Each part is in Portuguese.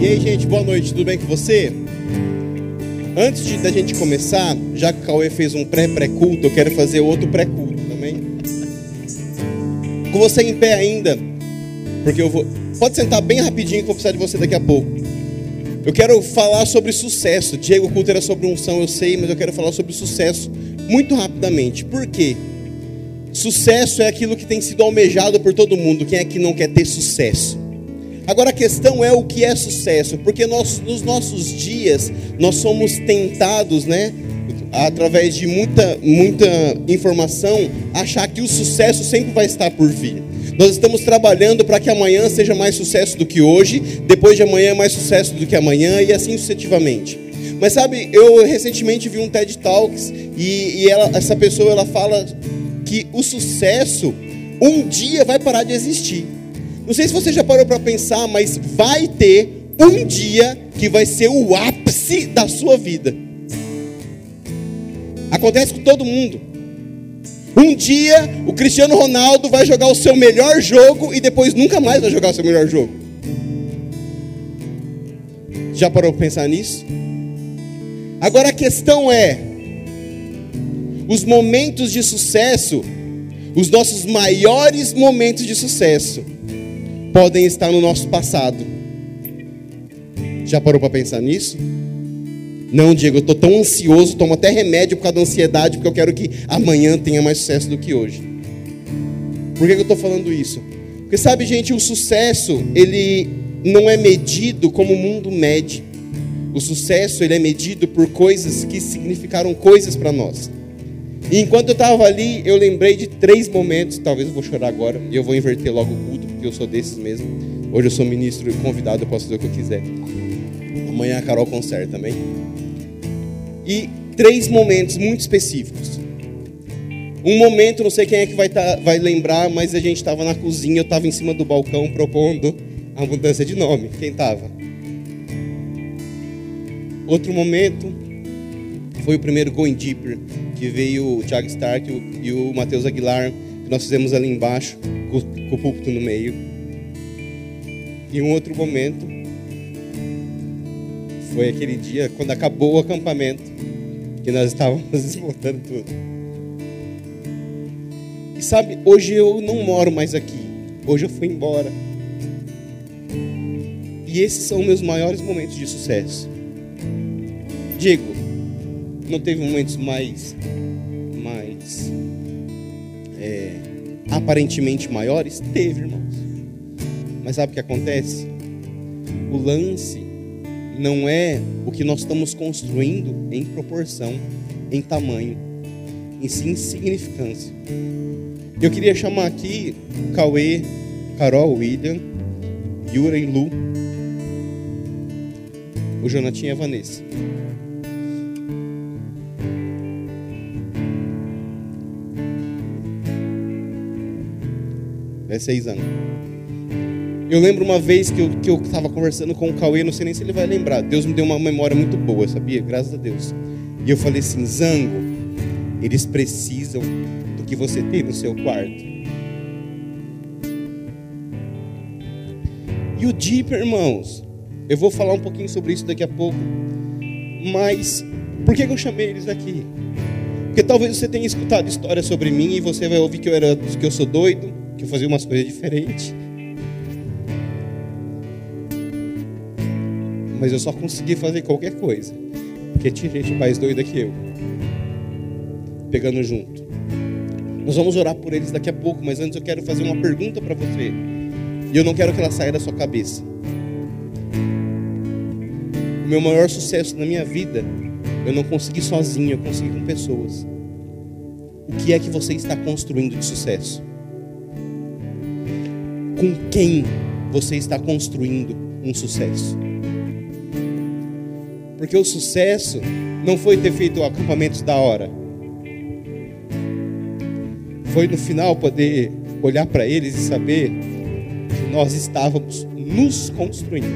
E aí, gente, boa noite, tudo bem com você? Antes de, da gente começar, já que o Cauê fez um pré-pré-culto, eu quero fazer outro pré-culto também. Com você em pé ainda, porque eu vou. Pode sentar bem rapidinho que eu vou precisar de você daqui a pouco. Eu quero falar sobre sucesso. Diego, o culto era sobre unção, eu sei, mas eu quero falar sobre sucesso muito rapidamente. Por quê? Sucesso é aquilo que tem sido almejado por todo mundo. Quem é que não quer ter sucesso? Agora a questão é o que é sucesso, porque nós, nos nossos dias nós somos tentados, né, através de muita, muita informação, achar que o sucesso sempre vai estar por vir. Nós estamos trabalhando para que amanhã seja mais sucesso do que hoje, depois de amanhã mais sucesso do que amanhã e assim sucessivamente. Mas sabe, eu recentemente vi um TED Talks e, e ela, essa pessoa ela fala que o sucesso um dia vai parar de existir. Não sei se você já parou para pensar, mas vai ter um dia que vai ser o ápice da sua vida. Acontece com todo mundo. Um dia o Cristiano Ronaldo vai jogar o seu melhor jogo e depois nunca mais vai jogar o seu melhor jogo. Já parou para pensar nisso? Agora a questão é: os momentos de sucesso, os nossos maiores momentos de sucesso, podem estar no nosso passado. Já parou para pensar nisso? Não, Diego, eu estou tão ansioso, tomo até remédio por causa da ansiedade, porque eu quero que amanhã tenha mais sucesso do que hoje. Por que, eu estou falando isso? Porque sabe, gente, o sucesso, ele não é medido como o mundo mede. O sucesso, ele é medido por coisas que significaram coisas para nós. E enquanto eu estava ali, eu lembrei de três momentos, talvez eu vou chorar agora, e eu vou inverter logo o culto, porque eu sou desses mesmo. Hoje eu sou ministro e convidado, eu posso fazer o que eu quiser. Amanhã a Carol conserta também. E três momentos muito específicos. Um momento, não sei quem é que vai, tá, vai lembrar, mas a gente estava na cozinha, eu estava em cima do balcão propondo a mudança de nome. Quem estava? Outro momento foi o primeiro Going Deeper, que veio o Thiago Stark e o Matheus Aguilar, nós fizemos ali embaixo, com, com o púlpito no meio. E um outro momento foi aquele dia quando acabou o acampamento, que nós estávamos desmontando tudo. E sabe, hoje eu não moro mais aqui. Hoje eu fui embora. E esses são meus maiores momentos de sucesso. Diego, não teve momentos mais, mais aparentemente maiores? Teve, irmãos. Mas sabe o que acontece? O lance não é o que nós estamos construindo em proporção, em tamanho, em sim significância. Eu queria chamar aqui Cauê, Carol, William, Yura e Lu, o Jonatinho e a Vanessa. É seis anos. Eu lembro uma vez que eu que eu estava conversando com o Cauê, não sei nem se ele vai lembrar. Deus me deu uma memória muito boa, sabia? Graças a Deus. E eu falei assim, Zango, eles precisam do que você tem no seu quarto. E o Deep, irmãos, eu vou falar um pouquinho sobre isso daqui a pouco. Mas por que eu chamei eles aqui? Porque talvez você tenha escutado histórias sobre mim e você vai ouvir que eu era que eu sou doido, que eu fazia umas coisas diferentes. Mas eu só consegui fazer qualquer coisa. Porque tinha gente mais doida que eu. Pegando junto. Nós vamos orar por eles daqui a pouco, mas antes eu quero fazer uma pergunta para você. E eu não quero que ela saia da sua cabeça. O meu maior sucesso na minha vida, eu não consegui sozinho, eu consegui com pessoas. O que é que você está construindo de sucesso? Com quem você está construindo um sucesso? Porque o sucesso não foi ter feito acampamentos da hora. Foi no final poder olhar para eles e saber que nós estávamos nos construindo.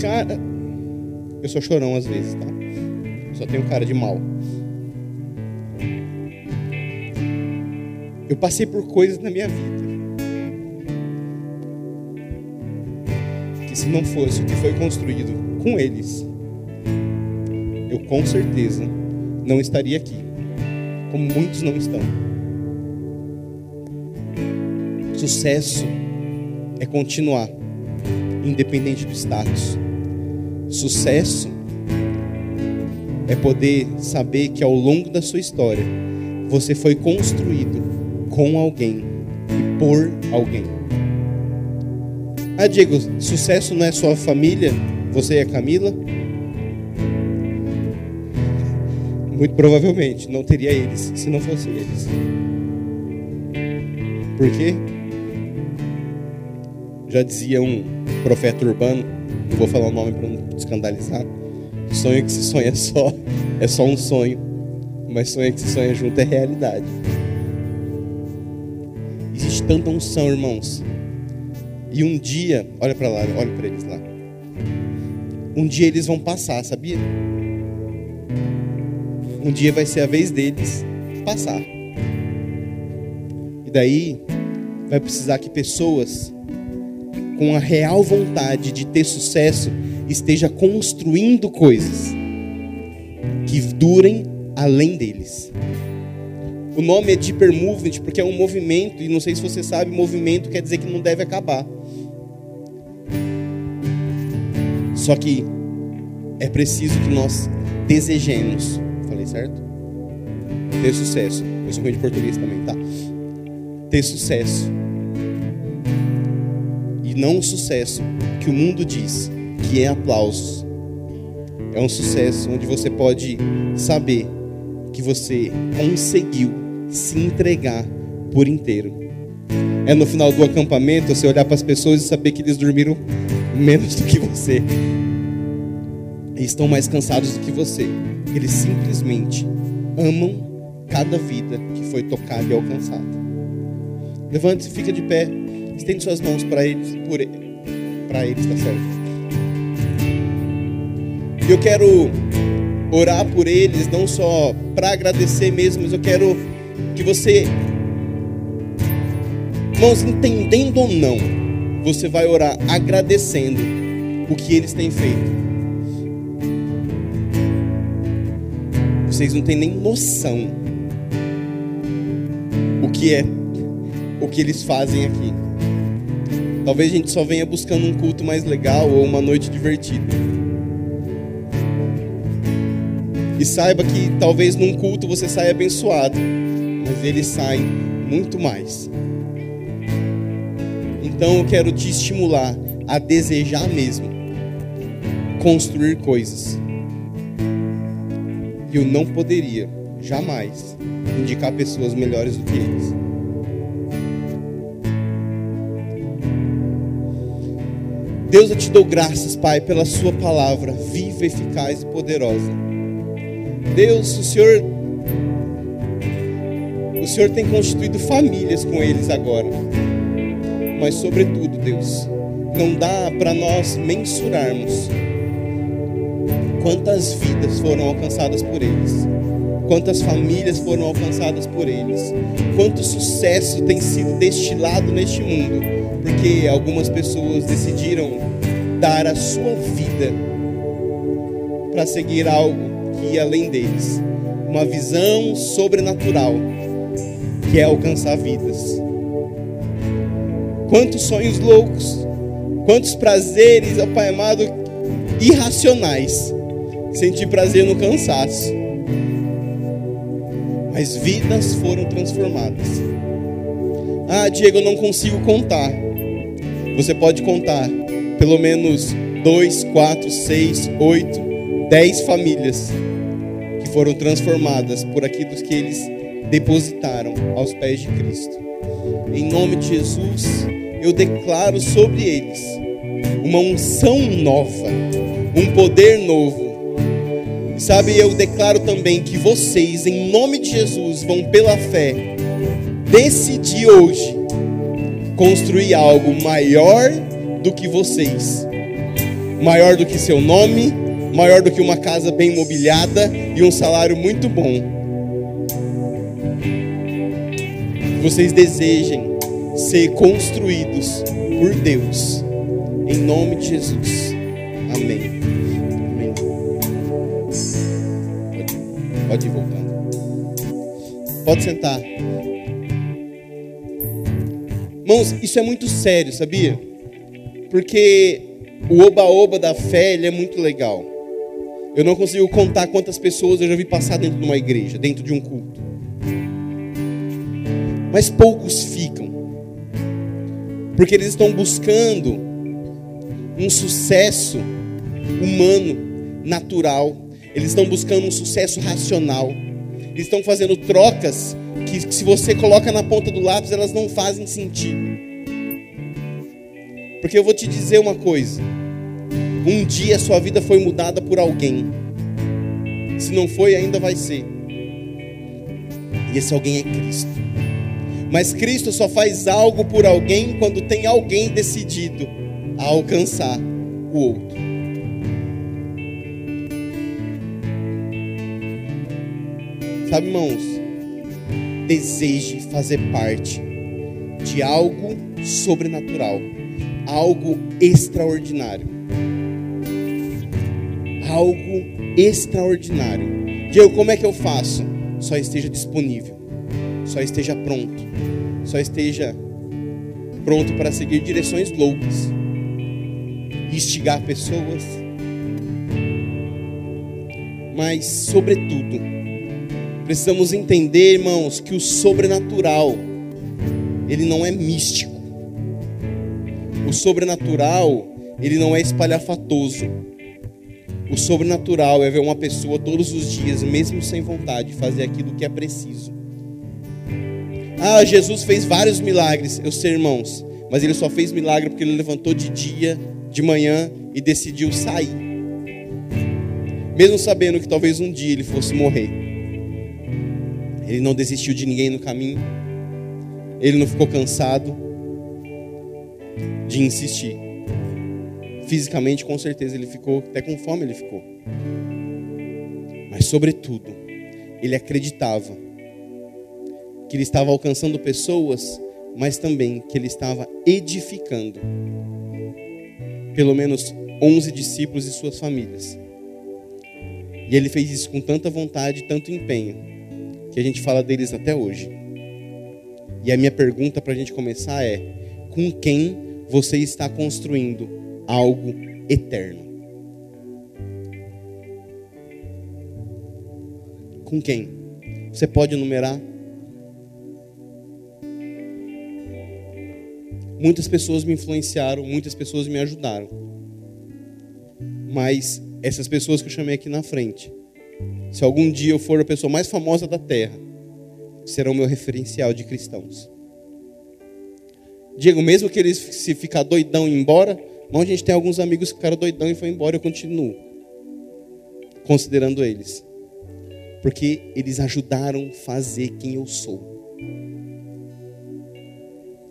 Cara, eu sou chorão às vezes, tá? Só tenho cara de mal. Eu passei por coisas na minha vida que se não fosse o que foi construído com eles, eu com certeza não estaria aqui, como muitos não estão. Sucesso é continuar, independente do status. Sucesso é poder saber que ao longo da sua história você foi construído com alguém e por alguém. Ah, Diego, sucesso não é sua família, você e a Camila? Muito provavelmente não teria eles se não fosse eles. Por quê? Já dizia um profeta urbano, não vou falar o nome para não escandalizar. Sonho que se sonha só é só um sonho, mas sonho que se sonha junto é realidade. Tanta unção, irmãos. E um dia, olha para lá, olha para eles lá. Um dia eles vão passar, sabia? Um dia vai ser a vez deles passar. E daí vai precisar que pessoas com a real vontade de ter sucesso, esteja construindo coisas que durem além deles. O nome é Deeper Movement porque é um movimento, e não sei se você sabe, movimento quer dizer que não deve acabar. Só que é preciso que nós desejemos, falei certo? Ter sucesso. Eu sou ruim de português também, tá? Ter sucesso e não um sucesso que o mundo diz que é aplausos. É um sucesso onde você pode saber que você conseguiu se entregar por inteiro. É no final do acampamento você olhar para as pessoas e saber que eles dormiram menos do que você. E estão mais cansados do que você. Eles simplesmente amam cada vida que foi tocada e alcançada. Levante-se, fica de pé. Estende suas mãos para eles, por para eles, tá certo? Eu quero orar por eles, não só para agradecer mesmo, mas eu quero que você, irmãos, entendendo ou não, você vai orar agradecendo o que eles têm feito. Vocês não têm nem noção o que é, o que eles fazem aqui. Talvez a gente só venha buscando um culto mais legal ou uma noite divertida. E saiba que talvez num culto você saia abençoado, mas eles saem muito mais. Então eu quero te estimular a desejar mesmo construir coisas. E eu não poderia jamais indicar pessoas melhores do que eles. Deus, eu te dou graças, Pai, pela Sua palavra viva, eficaz e poderosa. Deus, o Senhor, Senhor tem constituído famílias com eles agora, mas, sobretudo, Deus, não dá para nós mensurarmos quantas vidas foram alcançadas por eles, quantas famílias foram alcançadas por eles, quanto sucesso tem sido destilado neste mundo porque algumas pessoas decidiram dar a sua vida para seguir algo que ia além deles, uma visão sobrenatural que é alcançar vidas. Quantos sonhos loucos, quantos prazeres, ó Pai amado, irracionais. Sentir prazer no cansaço. Mas vidas foram transformadas. Ah, Diego, eu não consigo contar. Você pode contar pelo menos dois, quatro, seis, oito, dez famílias que foram transformadas por aquilo que eles depositaram aos pés de Cristo. Em nome de Jesus, eu declaro sobre eles uma unção nova, um poder novo. Sabe, eu declaro também que vocês, em nome de Jesus, vão pela fé decidir hoje construir algo maior do que vocês, maior do que seu nome, maior do que uma casa bem mobiliada e um salário muito bom. Vocês desejem ser construídos por Deus, Em nome de Jesus. Amém. Amém. Pode, pode ir voltando. Pode sentar. Irmãos, isso é muito sério, sabia? Porque o oba-oba da fé é muito legal. Eu não consigo contar quantas pessoas eu já vi passar dentro de uma igreja, dentro de um culto. Mas poucos ficam. Porque eles estão buscando um sucesso humano, natural. Eles estão buscando um sucesso racional. Eles estão fazendo trocas que, se você coloca na ponta do lápis, elas não fazem sentido. Porque eu vou te dizer uma coisa. Um dia a sua vida foi mudada por alguém. Se não foi, ainda vai ser. E esse alguém é Cristo. Mas Cristo só faz algo por alguém quando tem alguém decidido a alcançar o outro. Sabe, irmãos? Deseje fazer parte de algo sobrenatural, algo extraordinário algo extraordinário. Diego, como é que eu faço? Só esteja disponível, só esteja pronto, só esteja pronto para seguir direções loucas, instigar pessoas, mas, sobretudo, precisamos entender, irmãos, que o sobrenatural, ele não é místico. O sobrenatural, ele não é espalhafatoso. O sobrenatural é ver uma pessoa todos os dias, mesmo sem vontade, fazer aquilo que é preciso. Ah, Jesus fez vários milagres, eu sei, irmãos, mas ele só fez milagre porque ele levantou de dia, de manhã e decidiu sair. Mesmo sabendo que talvez um dia ele fosse morrer. Ele não desistiu de ninguém no caminho. Ele não ficou cansado de insistir. Fisicamente, com certeza, ele ficou, até com fome ele ficou. Mas, sobretudo, ele acreditava que ele estava alcançando pessoas, mas também que ele estava edificando pelo menos 11 discípulos e suas famílias. E ele fez isso com tanta vontade, tanto empenho, que a gente fala deles até hoje. E a minha pergunta para a gente começar é: com quem você está construindo algo eterno. Com quem? Você pode enumerar? Muitas pessoas me influenciaram, muitas pessoas me ajudaram. Mas essas pessoas que eu chamei aqui na frente, se algum dia eu for a pessoa mais famosa da terra, serão meu referencial de cristãos. Diego, mesmo que eles se ficar doidão e ir embora, Irmão, a gente tem alguns amigos que ficaram doidão e foi embora, eu continuo considerando eles. Porque eles ajudaram fazer quem eu sou.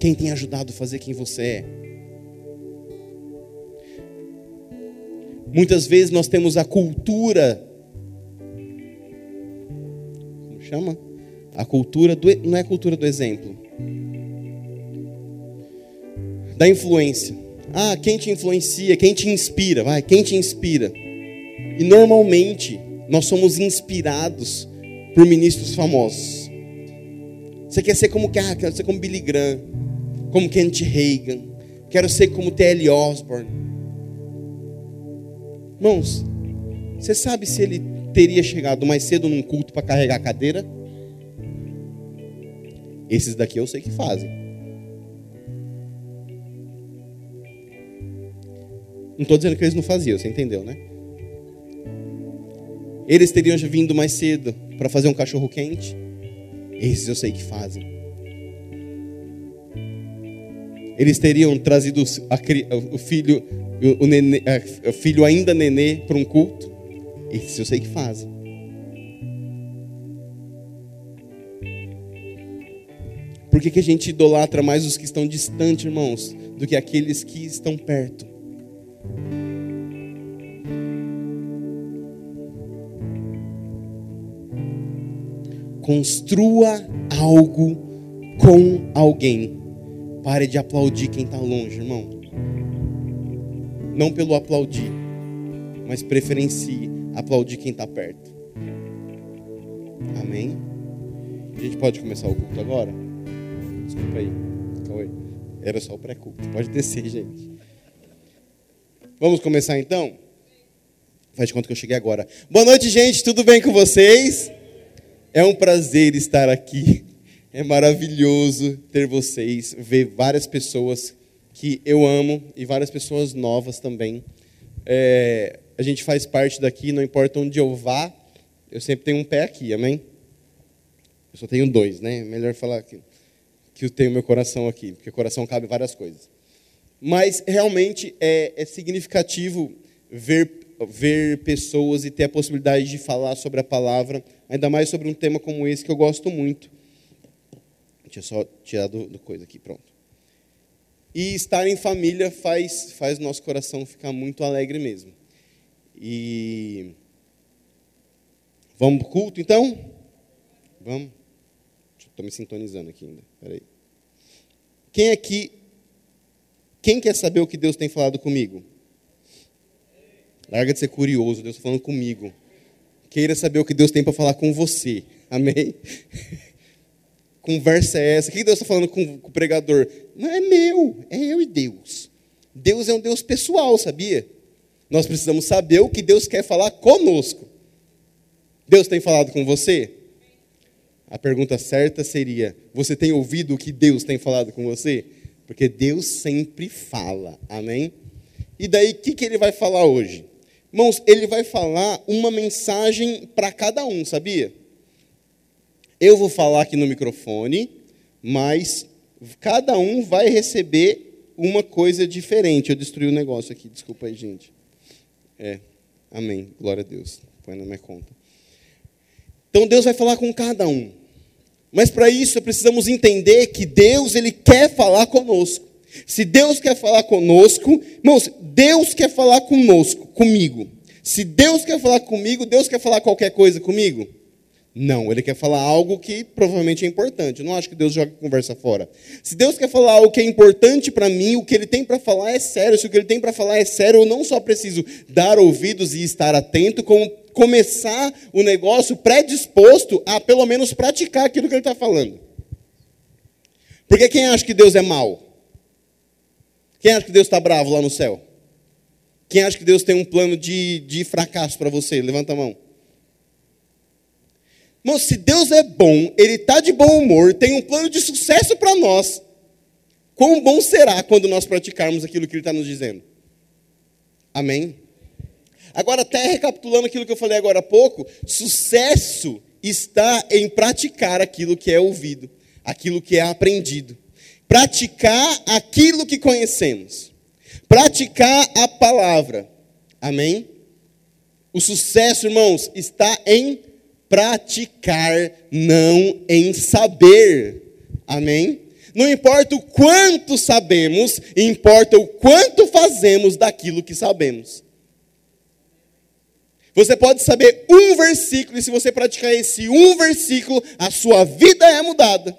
Quem tem ajudado a fazer quem você é? Muitas vezes nós temos a cultura. Como chama? A cultura do. Não é a cultura do exemplo. Da influência. Ah, quem te influencia, quem te inspira, vai, quem te inspira? E normalmente nós somos inspirados por ministros famosos. Você quer ser como quero ser como Billy Graham, como Kent Reagan, quero ser como T.L. Osborne. Irmãos, você sabe se ele teria chegado mais cedo num culto para carregar a cadeira? Esses daqui eu sei que fazem. Não estou dizendo que eles não faziam, você entendeu, né? Eles teriam vindo mais cedo para fazer um cachorro quente? Esses eu sei que fazem. Eles teriam trazido o filho, o, nenê, o filho ainda nenê para um culto? Esses eu sei que fazem. Por que, que a gente idolatra mais os que estão distantes, irmãos, do que aqueles que estão perto? Construa algo com alguém. Pare de aplaudir quem está longe, irmão. não pelo aplaudir, mas preferencie aplaudir quem está perto. Amém? A gente pode começar o culto agora? Desculpa aí. Era só o pré-culto. Pode descer, gente. Vamos começar então? Faz de conta que eu cheguei agora. Boa noite, gente. Tudo bem com vocês? É um prazer estar aqui. É maravilhoso ter vocês, ver várias pessoas que eu amo e várias pessoas novas também. É, a gente faz parte daqui, não importa onde eu vá, eu sempre tenho um pé aqui, amém? Eu só tenho dois, né? Melhor falar que, que eu tenho meu coração aqui, porque o coração cabe várias coisas. Mas realmente é, é significativo ver ver pessoas e ter a possibilidade de falar sobre a palavra, ainda mais sobre um tema como esse que eu gosto muito. Eu só tirar do, coisa aqui, pronto. E estar em família faz, faz nosso coração ficar muito alegre mesmo. E vamos para o culto então? Vamos? Estou me sintonizando aqui ainda. Peraí. Quem aqui. Quem quer saber o que Deus tem falado comigo? Larga de ser curioso, Deus está falando comigo. Queira saber o que Deus tem para falar com você. Amém? Conversa é essa? O que Deus está falando com, o pregador? Não é meu, é eu e Deus. Deus é um Deus pessoal, sabia? Nós precisamos saber o que Deus quer falar conosco. Deus tem falado com você? A pergunta certa seria: você tem ouvido o que Deus tem falado com você? Porque Deus sempre fala, amém? E daí, o que, que ele vai falar hoje? Irmãos, ele vai falar uma mensagem para cada um, sabia? Eu vou falar aqui no microfone, mas cada um vai receber uma coisa diferente. Eu destruí o negócio aqui, desculpa aí, gente. É, amém. Glória a Deus. Põe na minha conta. Então Deus vai falar com cada um. Mas para isso precisamos entender que Deus ele quer falar conosco. Se Deus quer falar conosco, irmãos, Deus quer falar conosco, comigo. Se Deus quer falar comigo, Deus quer falar qualquer coisa comigo? Não, ele quer falar algo que provavelmente é importante. Eu não acho que Deus joga conversa fora. Se Deus quer falar algo que é importante para mim, o que ele tem para falar é sério. Se o que ele tem para falar é sério, eu não só preciso dar ouvidos e estar atento, como começar o negócio predisposto a pelo menos praticar aquilo que ele está falando. Porque quem acha que Deus é mau? Quem acha que Deus está bravo lá no céu? Quem acha que Deus tem um plano de, de fracasso para você? Levanta a mão. Irmão, se Deus é bom, Ele está de bom humor, tem um plano de sucesso para nós, quão bom será quando nós praticarmos aquilo que Ele está nos dizendo? Amém? Agora, até recapitulando aquilo que eu falei agora há pouco, sucesso está em praticar aquilo que é ouvido, aquilo que é aprendido praticar aquilo que conhecemos, praticar a palavra. Amém? O sucesso, irmãos, está em praticar, não em saber. Amém? Não importa o quanto sabemos, importa o quanto fazemos daquilo que sabemos. Você pode saber um versículo, e se você praticar esse um versículo, a sua vida é mudada.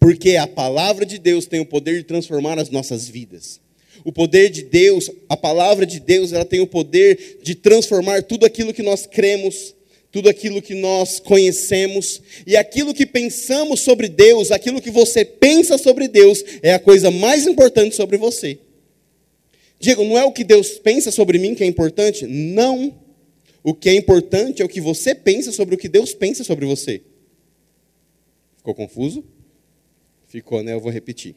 Porque a palavra de Deus tem o poder de transformar as nossas vidas. O poder de Deus, a palavra de Deus, ela tem o poder de transformar tudo aquilo que nós cremos, tudo aquilo que nós conhecemos, e aquilo que pensamos sobre Deus, aquilo que você pensa sobre Deus, é a coisa mais importante sobre você. Diego, não é o que Deus pensa sobre mim que é importante? Não. O que é importante é o que você pensa sobre o que Deus pensa sobre você. Ficou confuso? Ficou, né? Eu vou repetir.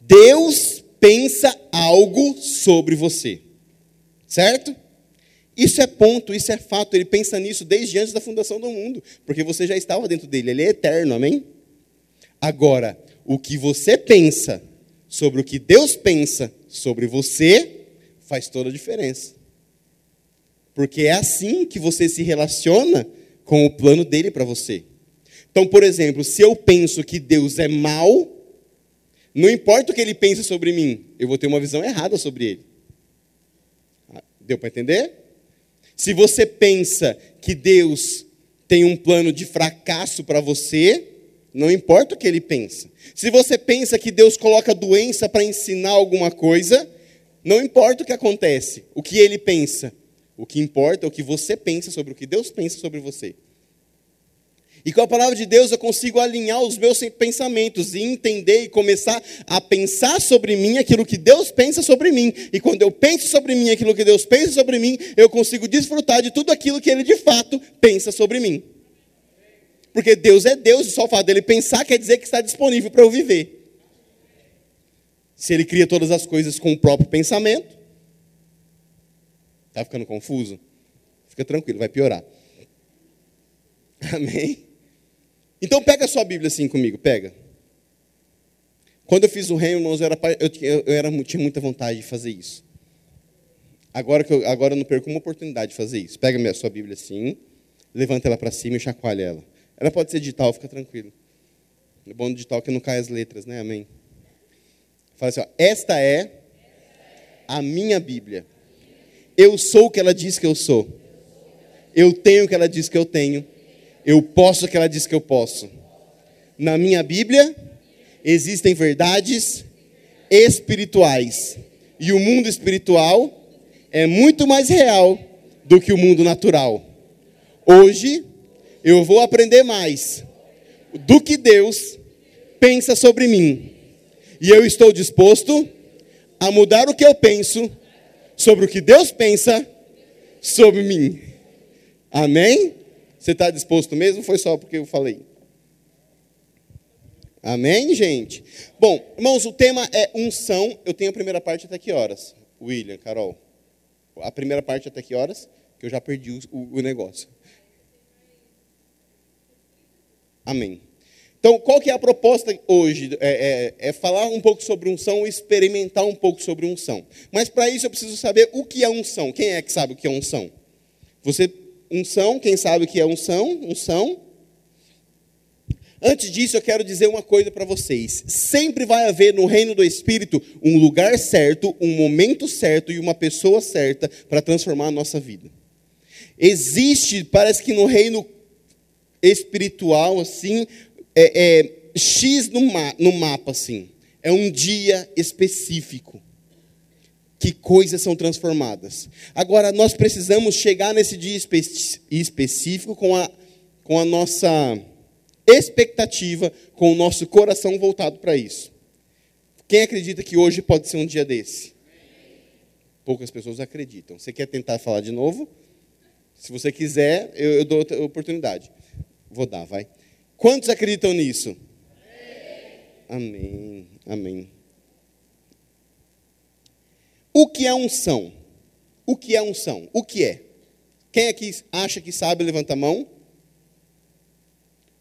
Deus pensa algo sobre você. Certo? Isso é ponto, isso é fato. Ele pensa nisso desde antes da fundação do mundo, porque você já estava dentro dele. Ele é eterno, amém? Agora, o que você pensa sobre o que Deus pensa sobre você faz toda a diferença. Porque é assim que você se relaciona com o plano dele para você. Então, por exemplo, se eu penso que Deus é mau, não importa o que ele pense sobre mim, eu vou ter uma visão errada sobre ele. Ah, deu para entender? Se você pensa que Deus tem um plano de fracasso para você, Não importa o que ele pensa. Se você pensa que Deus coloca doença para ensinar alguma coisa, não importa o que acontece, o que ele pensa. O que importa é o que você pensa sobre o que Deus pensa sobre você. E com a palavra de Deus eu consigo alinhar os meus pensamentos e entender e começar a pensar sobre mim aquilo que Deus pensa sobre mim. E quando eu penso sobre mim aquilo que Deus pensa sobre mim, eu consigo desfrutar de tudo aquilo que Ele de fato pensa sobre mim. Porque Deus é Deus e só o fato dele pensar quer dizer que está disponível para eu viver. Se Ele cria todas as coisas com o próprio pensamento, está ficando confuso? Fica tranquilo, vai piorar. Amém? Então pega a sua Bíblia assim comigo, pega. Quando eu fiz o reino, irmãos, eu, era, eu, eu era, tinha muita vontade de fazer isso. Agora, que eu, agora eu não perco uma oportunidade de fazer isso. Pega a sua Bíblia assim, levanta ela para cima e chacoalha ela. Ela pode ser digital, fica tranquilo. É bom digital que não cai as letras, né? Amém. Fala assim, ó, esta é a minha Bíblia. Eu sou o que ela diz que eu sou. Eu tenho o que ela diz que eu tenho. Eu posso o que ela diz que eu posso. Na minha Bíblia existem verdades espirituais. E o mundo espiritual é muito mais real do que o mundo natural. Hoje eu vou aprender mais do que Deus pensa sobre mim. E eu estou disposto a mudar o que eu penso sobre o que Deus pensa sobre mim. Amém? Você está disposto mesmo? Foi só porque eu falei. Amém, gente? Bom, irmãos, o tema é unção. Eu tenho a primeira parte até que horas? William, Carol. A primeira parte até que horas? Que eu já perdi o, o negócio. Amém. Então, qual que é a proposta hoje? É, é, é falar um pouco sobre unção, experimentar um pouco sobre unção. Mas para isso eu preciso saber o que é unção. Quem é que sabe o que é unção? Você, unção, quem sabe que é unção? Unção. Antes disso, eu quero dizer uma coisa para vocês. Sempre vai haver no reino do Espírito um lugar certo, um momento certo e uma pessoa certa para transformar a nossa vida. Existe, parece que no reino espiritual, assim, é, é X no, ma no mapa, assim. É um dia específico que coisas são transformadas. Agora, nós precisamos chegar nesse dia espe específico com a, com a nossa expectativa, com o nosso coração voltado para isso. Quem acredita que hoje pode ser um dia desse? Poucas pessoas acreditam. Você quer tentar falar de novo? Se você quiser, eu, eu dou outra oportunidade. Vou dar, vai. Quantos acreditam nisso? Amém. Amém. O que é unção? O que é unção? O que é? Quem aqui acha que sabe, levanta a mão.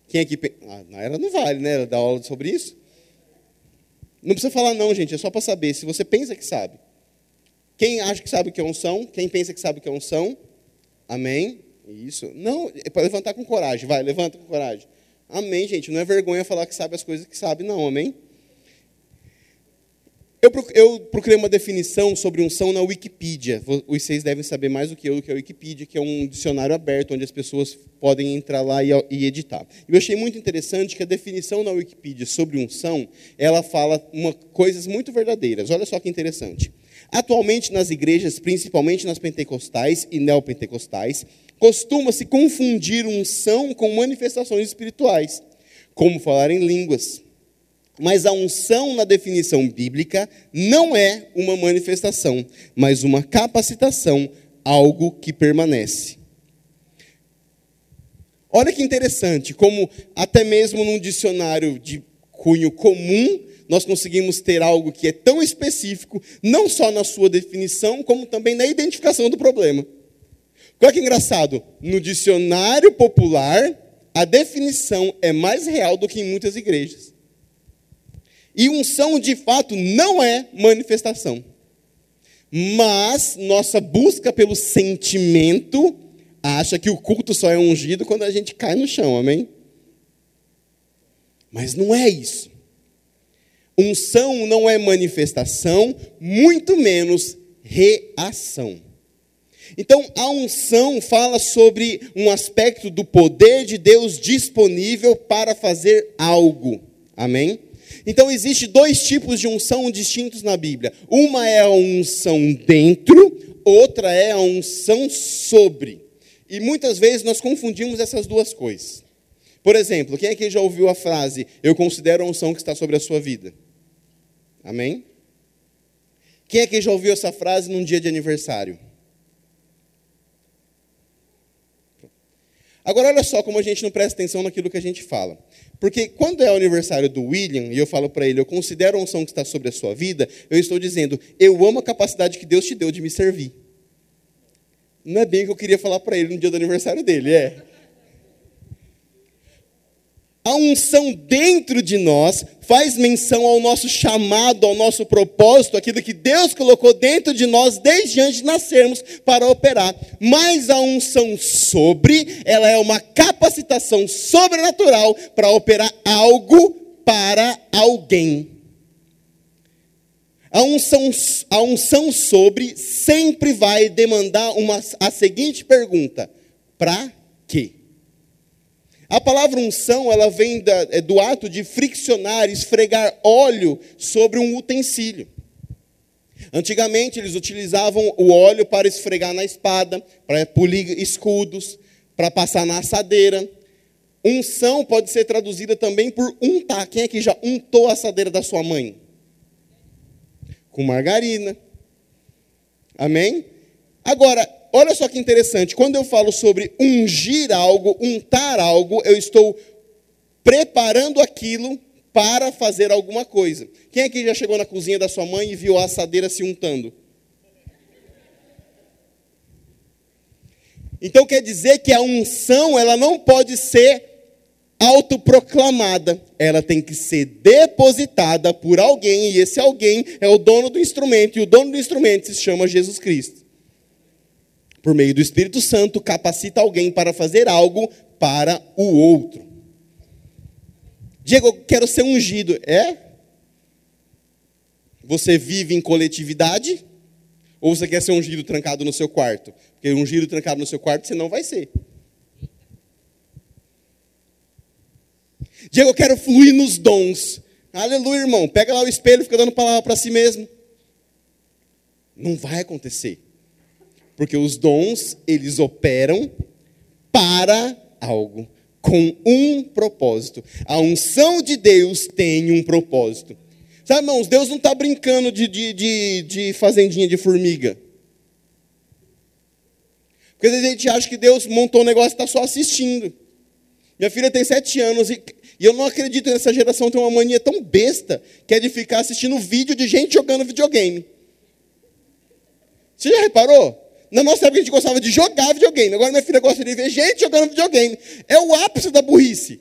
Quem aqui. Ah, na era não vale, né? Dar aula sobre isso. Não precisa falar, não, gente. É só para saber. Se você pensa que sabe. Quem acha que sabe o que é unção? Quem pensa que sabe o que é unção? Amém? Isso. Não, é para levantar com coragem. Vai, levanta com coragem. Amém, gente. Não é vergonha falar que sabe as coisas que sabe, não. Amém? Eu, procurei uma definição sobre unção na Wikipedia. Vocês devem saber mais do que eu do que a Wikipedia, que é um dicionário aberto onde as pessoas podem entrar lá e, e editar. Eu achei muito interessante que a definição na Wikipedia sobre unção, ela fala uma, coisas muito verdadeiras. Olha só que interessante. Atualmente nas igrejas, principalmente nas pentecostais e neopentecostais, costuma-se confundir unção com manifestações espirituais, como falar em línguas. Mas a unção, na definição bíblica, não é uma manifestação, mas uma capacitação, algo que permanece. Olha que interessante, como até mesmo num dicionário de cunho comum, nós conseguimos ter algo que é tão específico, não só na sua definição, como também na identificação do problema. Olha que engraçado, no dicionário popular, a definição é mais real do que em muitas igrejas. E unção, de fato, não é manifestação. Mas nossa busca pelo sentimento acha que o culto só é ungido quando a gente cai no chão, amém? Mas não é isso. Unção não é manifestação, muito menos reação. Então, a unção fala sobre um aspecto do poder de Deus disponível para fazer algo. Amém? Então, existe dois tipos de unção distintos na Bíblia. Uma é a unção dentro, outra é a unção sobre. E muitas vezes nós confundimos essas duas coisas. Por exemplo, quem aqui já ouviu a frase, eu considero a unção que está sobre a sua vida? Amém? Quem aqui já ouviu essa frase num dia de aniversário? Agora, olha só como a gente não presta atenção naquilo que a gente fala. Porque quando é o aniversário do William, e eu falo para ele, eu considero a unção que está sobre a sua vida, eu estou dizendo, eu amo a capacidade que Deus te deu de me servir. Não é bem o que eu queria falar para ele no dia do aniversário dele, é. A unção dentro de nós faz menção ao nosso chamado, ao nosso propósito, aquilo que Deus colocou dentro de nós desde antes de nascermos para operar. Mas a unção sobre, ela é uma capacitação sobrenatural para operar algo para alguém. A unção, a unção sobre sempre vai demandar uma, a seguinte pergunta: para quê? A palavra unção, ela vem da, é do ato de friccionar, esfregar óleo sobre um utensílio. Antigamente, eles utilizavam o óleo para esfregar na espada, para polir escudos, para passar na assadeira. Unção pode ser traduzida também por untar. Quem é que já untou a assadeira da sua mãe? Com margarina. Amém? Agora, olha só que interessante, quando eu falo sobre ungir algo, untar algo, eu estou preparando aquilo para fazer alguma coisa. Quem aqui já chegou na cozinha da sua mãe e viu a assadeira se untando? Então quer dizer que a unção, ela não pode ser autoproclamada, ela tem que ser depositada por alguém, e esse alguém é o dono do instrumento, e o dono do instrumento se chama Jesus Cristo por meio do Espírito Santo, capacita alguém para fazer algo para o outro. Diego, eu quero ser ungido. É? Você vive em coletividade? Ou você quer ser ungido trancado no seu quarto? Porque ungido trancado no seu quarto você não vai ser. Diego, eu quero fluir nos dons. Aleluia, irmão. Pega lá o espelho e fica dando palavra para si mesmo. Não vai acontecer. Porque os dons, eles operam para algo, com um propósito. A unção de Deus tem um propósito. Sabe, irmãos, Deus não está brincando de, de, de, de fazendinha de formiga. Porque às vezes a gente acha que Deus montou um negócio e está só assistindo. Minha filha tem sete anos e, e eu não acredito nessa geração ter uma mania tão besta que é de ficar assistindo vídeo de gente jogando videogame. Você já reparou? Na nossa época a gente gostava de jogar videogame. Agora minha filha gosta de ver gente jogando videogame. É o ápice da burrice.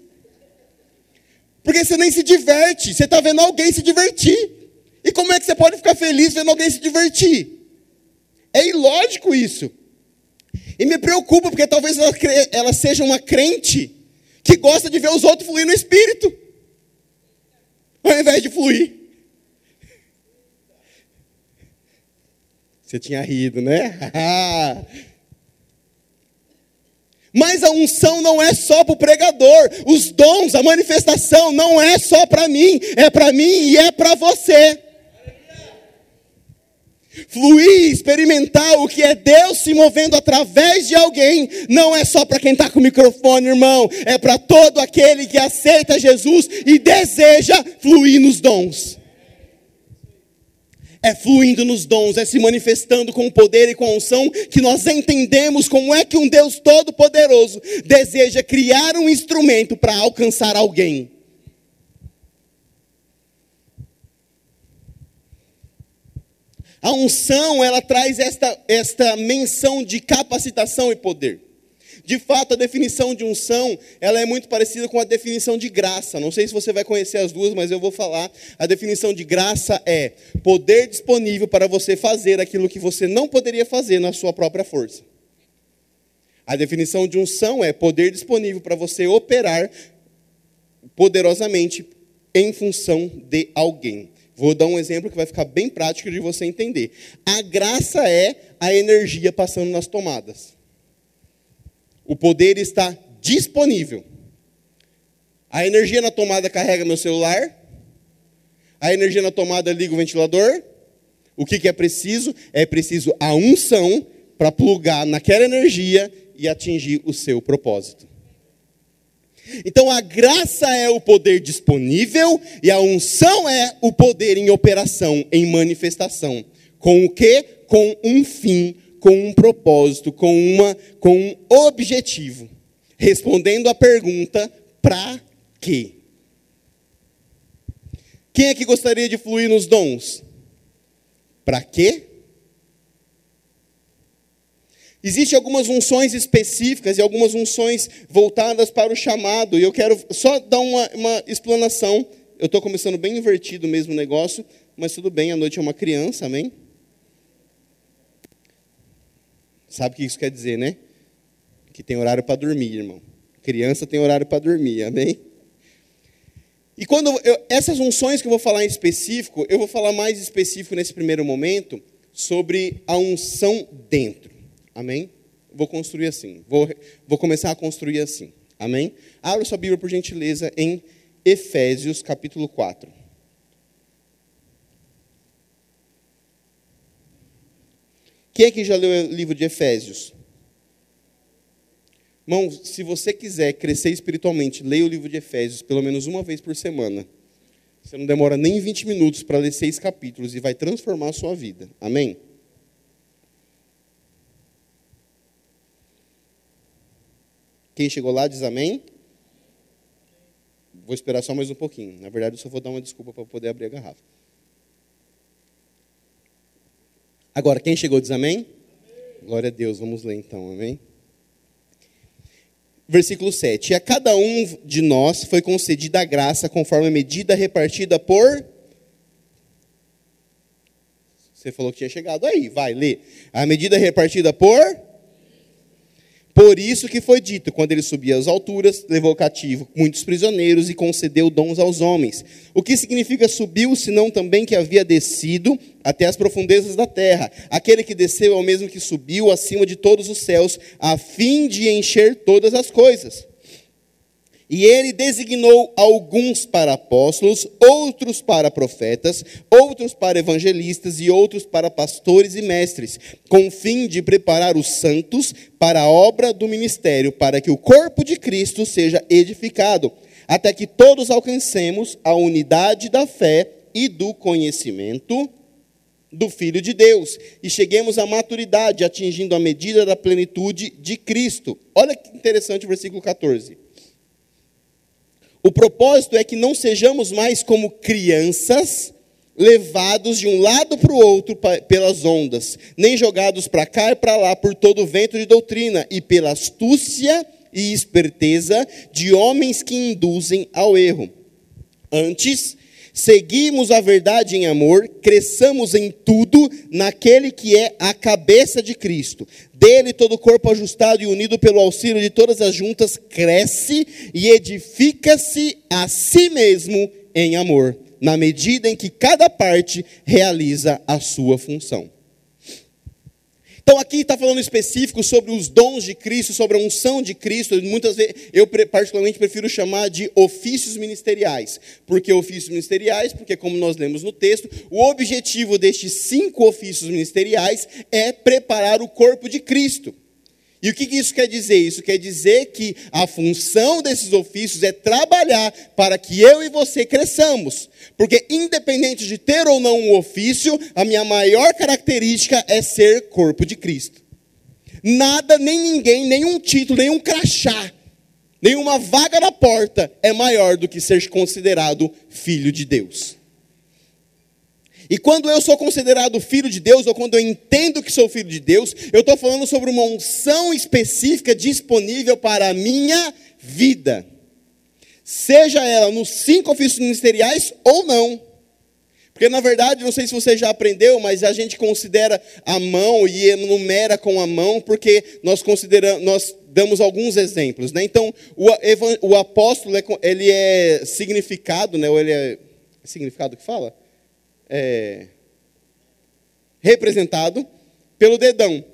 Porque você nem se diverte. Você está vendo alguém se divertir. E como é que você pode ficar feliz vendo alguém se divertir? É ilógico isso. E me preocupa, porque talvez ela, ela seja uma crente que gosta de ver os outros fluir no espírito, ao invés de fluir. Você tinha rido, né? Mas a unção não é só para o pregador. Os dons, a manifestação não é só para mim. É para mim e é para você. Fluir, experimentar o que é Deus se movendo através de alguém, não é só para quem está com o microfone, irmão. É para todo aquele que aceita Jesus e deseja fluir nos dons é fluindo nos dons, é se manifestando com o poder e com a unção, que nós entendemos como é que um Deus todo-poderoso deseja criar um instrumento para alcançar alguém. A unção, ela traz esta, esta menção de capacitação e poder. De fato, a definição de unção, ela é muito parecida com a definição de graça. Não sei se você vai conhecer as duas, mas eu vou falar. A definição de graça é poder disponível para você fazer aquilo que você não poderia fazer na sua própria força. A definição de unção é poder disponível para você operar poderosamente em função de alguém. Vou dar um exemplo que vai ficar bem prático de você entender. A graça é a energia passando nas tomadas. O poder está disponível. A energia na tomada carrega meu celular. A energia na tomada liga o ventilador. O que, que é preciso? É preciso a unção para plugar naquela energia e atingir o seu propósito. Então a graça é o poder disponível e a unção é o poder em operação, em manifestação. Com o que? Com um fim, com um propósito, com, uma, com um objetivo. Respondendo à pergunta: para quê? Quem é que gostaria de fluir nos dons? Para quê? Existem algumas unções específicas e algumas unções voltadas para o chamado. E eu quero só dar uma, uma explanação. Eu estou começando bem invertido mesmo o negócio, mas tudo bem, a noite é uma criança, amém? Sabe o que isso quer dizer, né? Que tem horário para dormir, irmão. Criança tem horário para dormir, amém? E quando eu, essas unções que eu vou falar em específico, eu vou falar mais específico nesse primeiro momento sobre a unção dentro. Amém? Vou construir assim. Vou, vou começar a construir assim. Amém? Abra sua Bíblia, por gentileza, em Efésios, capítulo 4. Quem é que já leu o livro de Efésios? Irmão, se você quiser crescer espiritualmente, leia o livro de Efésios pelo menos uma vez por semana. Você não demora nem 20 minutos para ler seis capítulos e vai transformar a sua vida. Amém? Quem chegou lá diz amém. Vou esperar só mais um pouquinho. Na verdade, eu só vou dar uma desculpa para poder abrir a garrafa. Agora, quem chegou diz amém? Glória a Deus, vamos ler então, amém? Versículo 7. E a cada um de nós foi concedida a graça conforme a medida repartida por. Você falou que tinha chegado aí, vai, lê. A medida repartida por por isso que foi dito, quando ele subia às alturas, levou cativo muitos prisioneiros e concedeu dons aos homens. O que significa subiu, senão também que havia descido até as profundezas da terra. Aquele que desceu é o mesmo que subiu acima de todos os céus, a fim de encher todas as coisas. E ele designou alguns para apóstolos, outros para profetas, outros para evangelistas e outros para pastores e mestres, com o fim de preparar os santos para a obra do ministério, para que o corpo de Cristo seja edificado, até que todos alcancemos a unidade da fé e do conhecimento do Filho de Deus e cheguemos à maturidade, atingindo a medida da plenitude de Cristo. Olha que interessante o versículo 14. O propósito é que não sejamos mais como crianças levados de um lado para o outro pelas ondas, nem jogados para cá e para lá por todo o vento de doutrina e pela astúcia e esperteza de homens que induzem ao erro. Antes, seguimos a verdade em amor, cresçamos em tudo naquele que é a cabeça de Cristo. Dele todo o corpo ajustado e unido pelo auxílio de todas as juntas cresce e edifica-se a si mesmo em amor, na medida em que cada parte realiza a sua função. Então aqui está falando específico sobre os dons de Cristo, sobre a unção de Cristo. Muitas vezes eu particularmente prefiro chamar de ofícios ministeriais. Por que ofícios ministeriais? Porque como nós lemos no texto, o objetivo destes cinco ofícios ministeriais é preparar o corpo de Cristo. E o que isso quer dizer? Isso quer dizer que a função desses ofícios é trabalhar para que eu e você cresçamos. Porque, independente de ter ou não um ofício, a minha maior característica é ser corpo de Cristo. Nada, nem ninguém, nenhum título, nenhum crachá, nenhuma vaga na porta é maior do que ser considerado filho de Deus. E quando eu sou considerado filho de Deus, ou quando eu entendo que sou filho de Deus, eu estou falando sobre uma unção específica disponível para a minha vida. Seja ela nos cinco ofícios ministeriais ou não. Porque na verdade, não sei se você já aprendeu, mas a gente considera a mão e enumera com a mão, porque nós consideramos, nós damos alguns exemplos. Né? Então, o, o apóstolo ele é significado, né? ou ele é, é significado que fala? é, representado pelo dedão.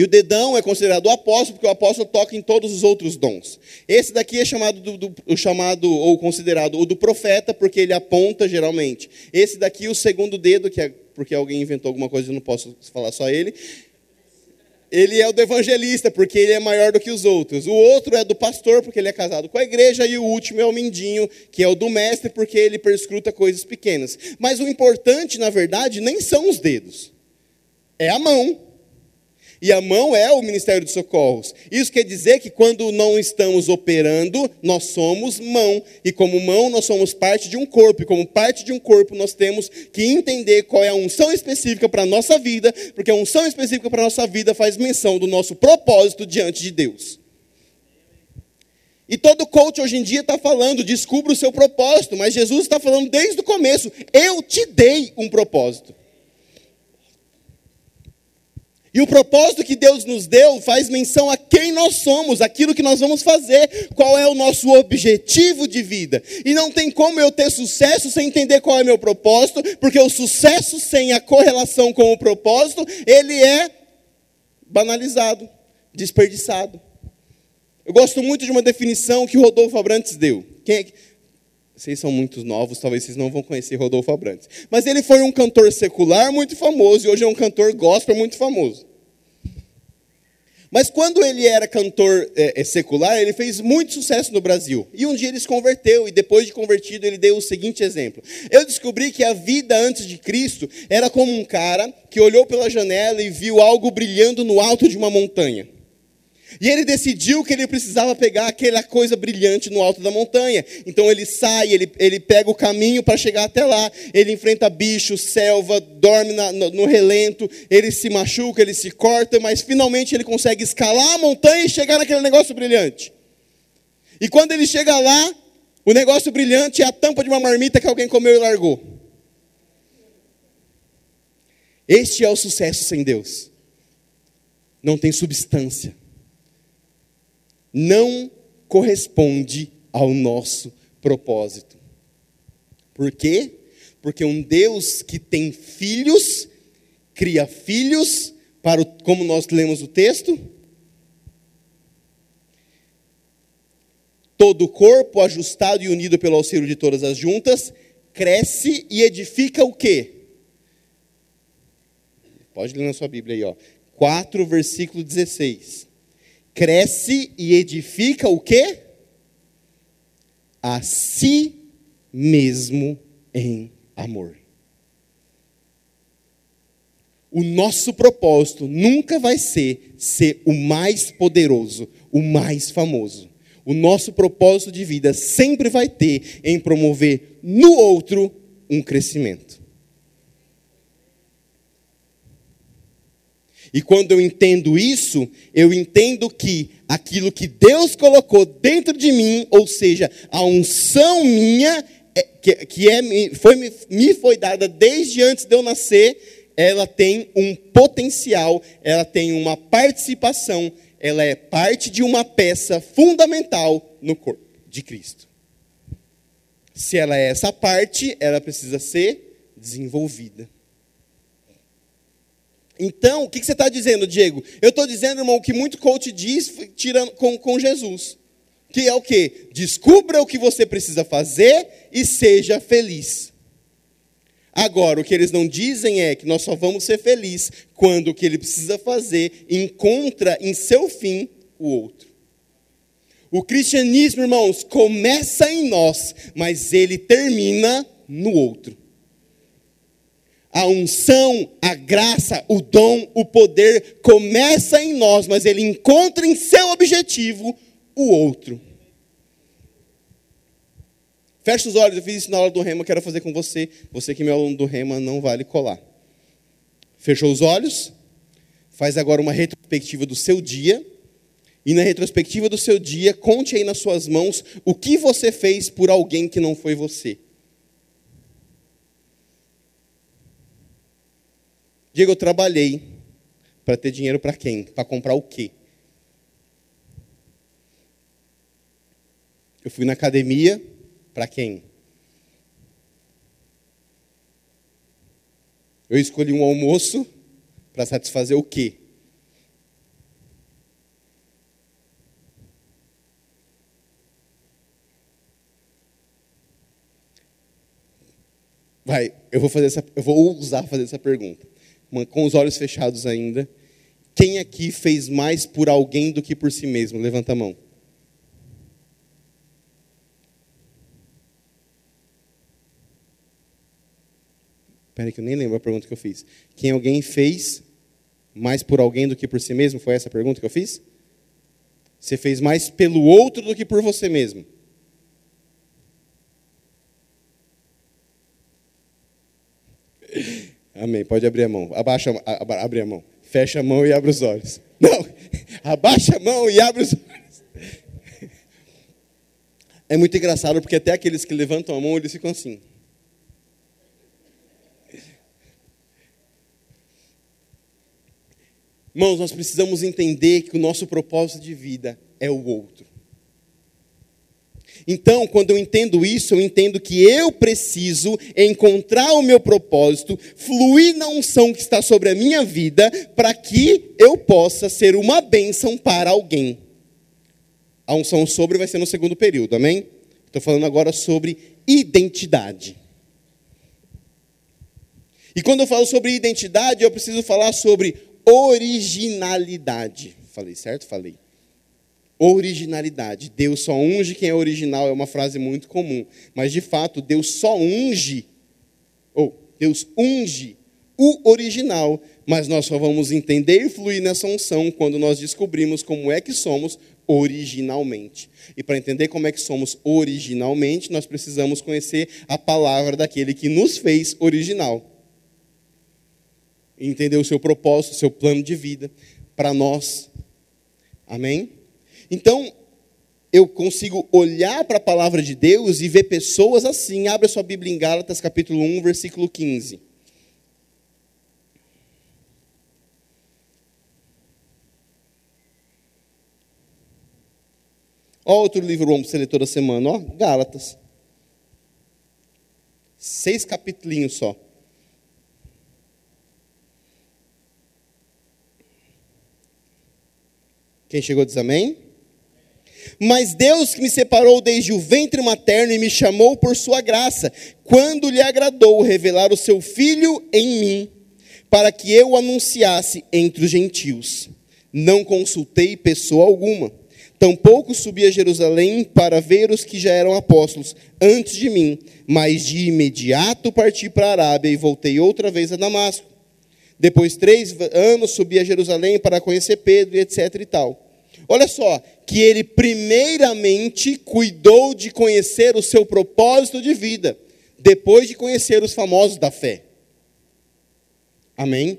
E o dedão é considerado o apóstolo, porque o apóstolo toca em todos os outros dons. Esse daqui é chamado, do, do, chamado ou considerado o do profeta, porque ele aponta geralmente. Esse daqui, o segundo dedo, que é porque alguém inventou alguma coisa, eu não posso falar só ele. Ele é o do evangelista, porque ele é maior do que os outros. O outro é do pastor, porque ele é casado com a igreja. E o último é o mindinho, que é o do mestre, porque ele perscruta coisas pequenas. Mas o importante, na verdade, nem são os dedos, é a mão. E a mão é o Ministério de Socorros. Isso quer dizer que quando não estamos operando, nós somos mão. E como mão, nós somos parte de um corpo. E como parte de um corpo, nós temos que entender qual é a unção específica para a nossa vida, porque a unção específica para a nossa vida faz menção do nosso propósito diante de Deus. E todo coach hoje em dia está falando, descubra o seu propósito, mas Jesus está falando desde o começo: eu te dei um propósito. E o propósito que Deus nos deu faz menção a quem nós somos, aquilo que nós vamos fazer, qual é o nosso objetivo de vida. E não tem como eu ter sucesso sem entender qual é o meu propósito, porque o sucesso sem a correlação com o propósito, ele é banalizado, desperdiçado. Eu gosto muito de uma definição que Rodolfo Abrantes deu. Quem é que... Vocês são muito novos, talvez vocês não vão conhecer Rodolfo Abrantes. Mas ele foi um cantor secular muito famoso e hoje é um cantor gospel muito famoso. Mas quando ele era cantor é, secular, ele fez muito sucesso no Brasil. E um dia ele se converteu, e depois de convertido, ele deu o seguinte exemplo: Eu descobri que a vida antes de Cristo era como um cara que olhou pela janela e viu algo brilhando no alto de uma montanha. E ele decidiu que ele precisava pegar aquela coisa brilhante no alto da montanha. Então ele sai, ele, ele pega o caminho para chegar até lá. Ele enfrenta bichos, selva, dorme na, no, no, relento, ele se machuca, ele se corta, mas finalmente ele consegue escalar a montanha e chegar naquele negócio brilhante. E quando ele chega lá, o negócio brilhante é a tampa de uma marmita que alguém comeu e largou. Este é o sucesso sem Deus. Não tem substância não corresponde ao nosso propósito. Por quê? Porque um Deus que tem filhos, cria filhos, para o, como nós lemos o texto, todo o corpo ajustado e unido pelo auxílio de todas as juntas, cresce e edifica o quê? Pode ler na sua Bíblia aí, ó. 4, versículo 16 cresce e edifica o quê? A si mesmo em amor. O nosso propósito nunca vai ser ser o mais poderoso, o mais famoso. O nosso propósito de vida sempre vai ter em promover no outro um crescimento. E quando eu entendo isso, eu entendo que aquilo que Deus colocou dentro de mim, ou seja, a unção minha, é, que, que é, foi, me foi dada desde antes de eu nascer, ela tem um potencial, ela tem uma participação, ela é parte de uma peça fundamental no corpo de Cristo. Se ela é essa parte, ela precisa ser desenvolvida. Então, o que, você está dizendo, Diego? Eu estou dizendo, irmão, o que muito coach diz tirando, com, com Jesus. Que é o quê? Descubra o que você precisa fazer e seja feliz. Agora, o que eles não dizem é que nós só vamos ser felizes quando o que ele precisa fazer encontra em seu fim o outro. O cristianismo, irmãos, começa em nós, mas ele termina no outro a unção, a graça, o dom, o poder começa em nós, mas ele encontra em seu objetivo o outro. Feche os olhos, eu fiz isso na aula do Rema, quero fazer com você. Você que é meu aluno do Rema, não vale colar. Fechou os olhos? Faz agora uma retrospectiva do seu dia. E na retrospectiva do seu dia, conte aí nas suas mãos o que você fez por alguém que não foi você. Diego, eu trabalhei para ter dinheiro para quem? Para comprar o quê? Eu fui na academia para quem? Eu escolhi um almoço para satisfazer o quê? Vai, eu vou fazer essa, eu vou ousar fazer essa pergunta, com os olhos fechados ainda. Quem aqui fez mais por alguém do que por si mesmo? Levanta a mão. Espera que eu nem lembro a pergunta que eu fiz. Quem alguém fez mais por alguém do que por si mesmo? Foi essa a pergunta que eu fiz? Você fez mais pelo outro do que por você mesmo. Amém. Pode abrir a mão. Abaixa, abre a mão. Fecha a mão e abre os olhos. Não, abaixa a mão e abre os olhos. É muito engraçado porque até aqueles que levantam a mão, eles ficam assim. Irmãos, nós precisamos entender que o nosso propósito de vida é o outro. Então, quando eu entendo isso, eu entendo que eu preciso encontrar o meu propósito, fluir na unção que está sobre a minha vida, para que eu possa ser uma bênção para alguém. A unção sobre vai ser no segundo período, amém? Estou falando agora sobre identidade. E quando eu falo sobre identidade, eu preciso falar sobre originalidade. Falei certo? Falei. Originalidade. Deus só unge quem é original, é uma frase muito comum. Mas, de fato, Deus só unge, ou Deus unge o original, mas nós só vamos entender e fluir nessa unção quando nós descobrimos como é que somos originalmente. E para entender como é que somos originalmente, nós precisamos conhecer a palavra daquele que nos fez original entender o seu propósito, o seu plano de vida para nós. Amém? Então, eu consigo olhar para a palavra de Deus e ver pessoas assim. Abra sua Bíblia em Gálatas, capítulo 1, versículo 15. Ó, outro livro vamos você ler toda semana, ó, Gálatas. Seis capítulos só. Quem chegou diz amém? Mas Deus que me separou desde o ventre materno e me chamou por sua graça, quando lhe agradou revelar o seu filho em mim, para que eu anunciasse entre os gentios. Não consultei pessoa alguma. Tampouco subi a Jerusalém para ver os que já eram apóstolos antes de mim, mas de imediato parti para a Arábia e voltei outra vez a Damasco. Depois três anos subi a Jerusalém para conhecer Pedro e etc e tal. Olha só, que ele primeiramente cuidou de conhecer o seu propósito de vida, depois de conhecer os famosos da fé. Amém?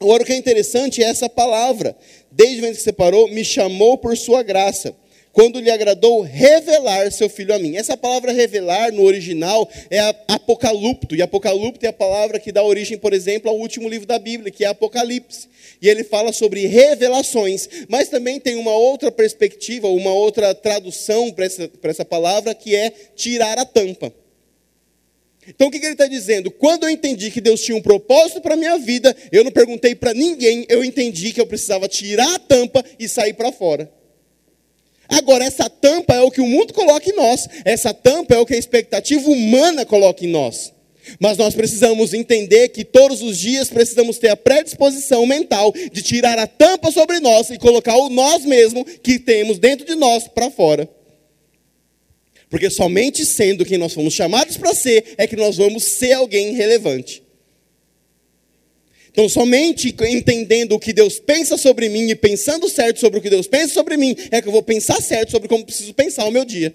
Agora o que é interessante é essa palavra. Desde o momento que separou, me chamou por sua graça quando lhe agradou revelar seu filho a mim. Essa palavra revelar no original é apocalipto, e apocalipto é a palavra que dá origem, por exemplo, ao último livro da Bíblia, que é Apocalipse. E ele fala sobre revelações, mas também tem uma outra perspectiva, uma outra tradução para essa, essa palavra, que é tirar a tampa. Então o que, que ele está dizendo? Quando eu entendi que Deus tinha um propósito para a minha vida, eu não perguntei para ninguém, eu entendi que eu precisava tirar a tampa e sair para fora. Agora, essa tampa é o que o mundo coloca em nós, essa tampa é o que a expectativa humana coloca em nós. Mas nós precisamos entender que todos os dias precisamos ter a predisposição mental de tirar a tampa sobre nós e colocar o nós mesmo que temos dentro de nós para fora. Porque somente sendo quem nós fomos chamados para ser é que nós vamos ser alguém relevante. Então, somente entendendo o que Deus pensa sobre mim e pensando certo sobre o que Deus pensa sobre mim, é que eu vou pensar certo sobre como preciso pensar o meu dia.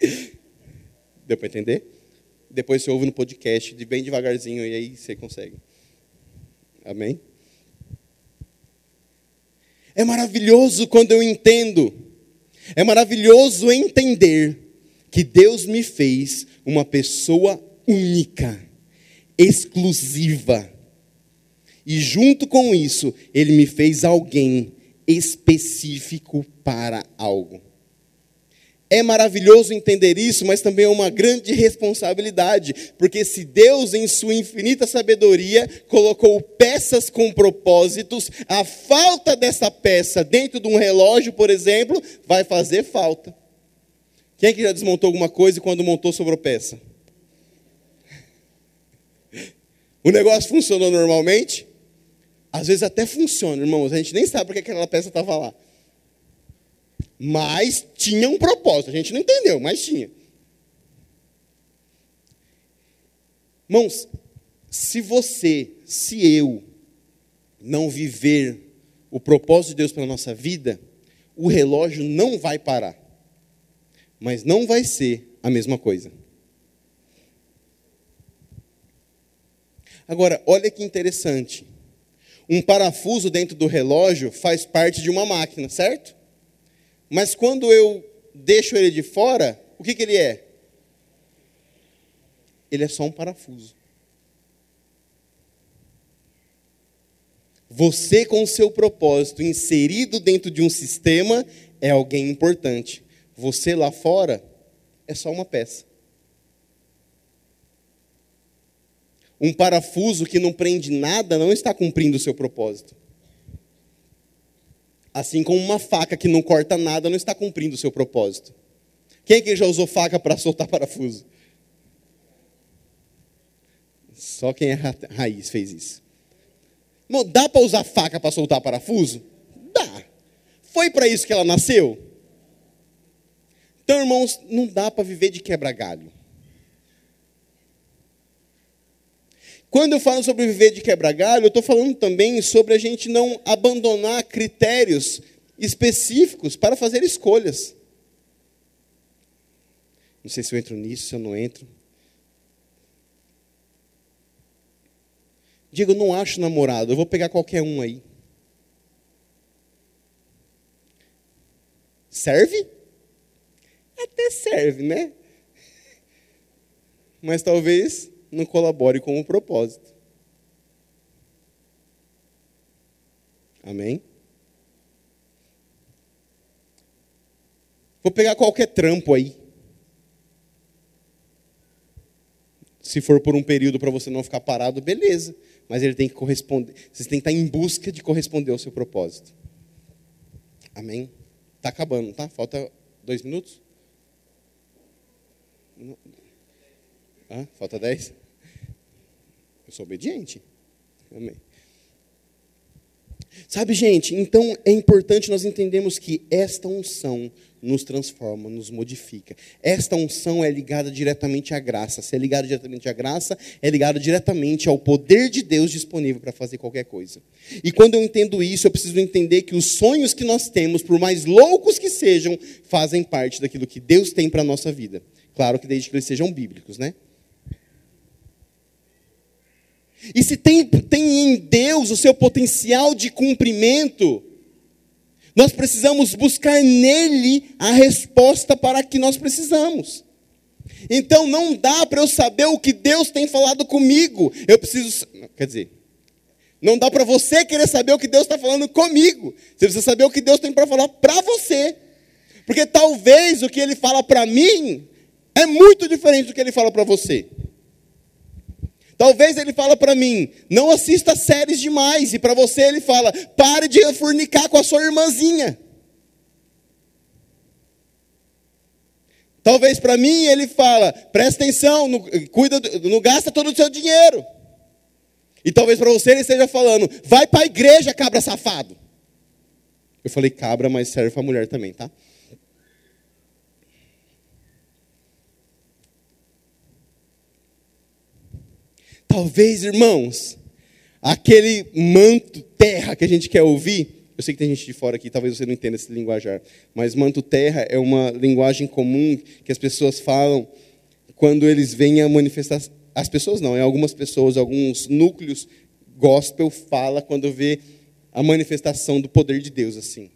Deu para entender? Depois você ouve no podcast, de bem devagarzinho, e aí você consegue. Amém? É maravilhoso quando eu entendo. É maravilhoso entender que Deus me fez uma pessoa única exclusiva. E junto com isso, ele me fez alguém específico para algo. É maravilhoso entender isso, mas também é uma grande responsabilidade, porque se Deus, em sua infinita sabedoria, colocou peças com propósitos, a falta dessa peça dentro de um relógio, por exemplo, vai fazer falta. Quem é que já desmontou alguma coisa e quando montou sobrou peça? O negócio funcionou normalmente? Às vezes até funciona, irmãos, a gente nem sabe porque aquela peça estava lá. Mas tinha um propósito, a gente não entendeu, mas tinha. Irmãos, se você, se eu, não viver o propósito de Deus para a nossa vida, o relógio não vai parar. Mas não vai ser a mesma coisa. Agora, olha que interessante. Um parafuso dentro do relógio faz parte de uma máquina, certo? Mas quando eu deixo ele de fora, o que, que ele é? Ele é só um parafuso. Você, com o seu propósito inserido dentro de um sistema, é alguém importante. Você lá fora é só uma peça. Um parafuso que não prende nada não está cumprindo o seu propósito. Assim como uma faca que não corta nada não está cumprindo o seu propósito. Quem é que já usou faca para soltar parafuso? Só quem é raiz fez isso. Não, dá para usar faca para soltar parafuso? Dá. Foi para isso que ela nasceu? Então, irmãos, não dá para viver de quebra-galho. Quando eu falo sobre viver de quebra-galho, eu estou falando também sobre a gente não abandonar critérios específicos para fazer escolhas. Não sei se eu entro nisso, se eu não entro. Digo, não acho namorado, eu vou pegar qualquer um aí. Serve? Até serve, né? Mas talvez não colabore com o propósito. Amém? Vou pegar qualquer trampo aí. Se for por um período para você não ficar parado, beleza. Mas ele tem que corresponder. Você tem que estar em busca de corresponder ao seu propósito. Amém? Está acabando, tá? Falta dois minutos? Falta dez? Eu sou obediente. Amém. Sabe, gente, então é importante nós entendermos que esta unção nos transforma, nos modifica. Esta unção é ligada diretamente à graça. Se é ligada diretamente à graça, é ligada diretamente ao poder de Deus disponível para fazer qualquer coisa. E quando eu entendo isso, eu preciso entender que os sonhos que nós temos, por mais loucos que sejam, fazem parte daquilo que Deus tem para a nossa vida. Claro que desde que eles sejam bíblicos, né? E se tem, tem em Deus o seu potencial de cumprimento, nós precisamos buscar nele a resposta para que nós precisamos. Então não dá para eu saber o que Deus tem falado comigo. Eu preciso. Quer dizer, não dá para você querer saber o que Deus está falando comigo. Você precisa saber o que Deus tem para falar para você. Porque talvez o que Ele fala para mim é muito diferente do que Ele fala para você. Talvez ele fala para mim, não assista séries demais. E para você ele fala, pare de fornicar com a sua irmãzinha. Talvez para mim ele fala, presta atenção, não, cuida, não gasta todo o seu dinheiro. E talvez para você ele esteja falando, vai para a igreja, cabra safado. Eu falei cabra, mas serve para mulher também, tá? Talvez, irmãos, aquele manto terra que a gente quer ouvir, eu sei que tem gente de fora aqui, talvez você não entenda esse linguajar, mas manto terra é uma linguagem comum que as pessoas falam quando eles vêm a manifestar. As pessoas não, é algumas pessoas, alguns núcleos gospel fala quando vê a manifestação do poder de Deus assim.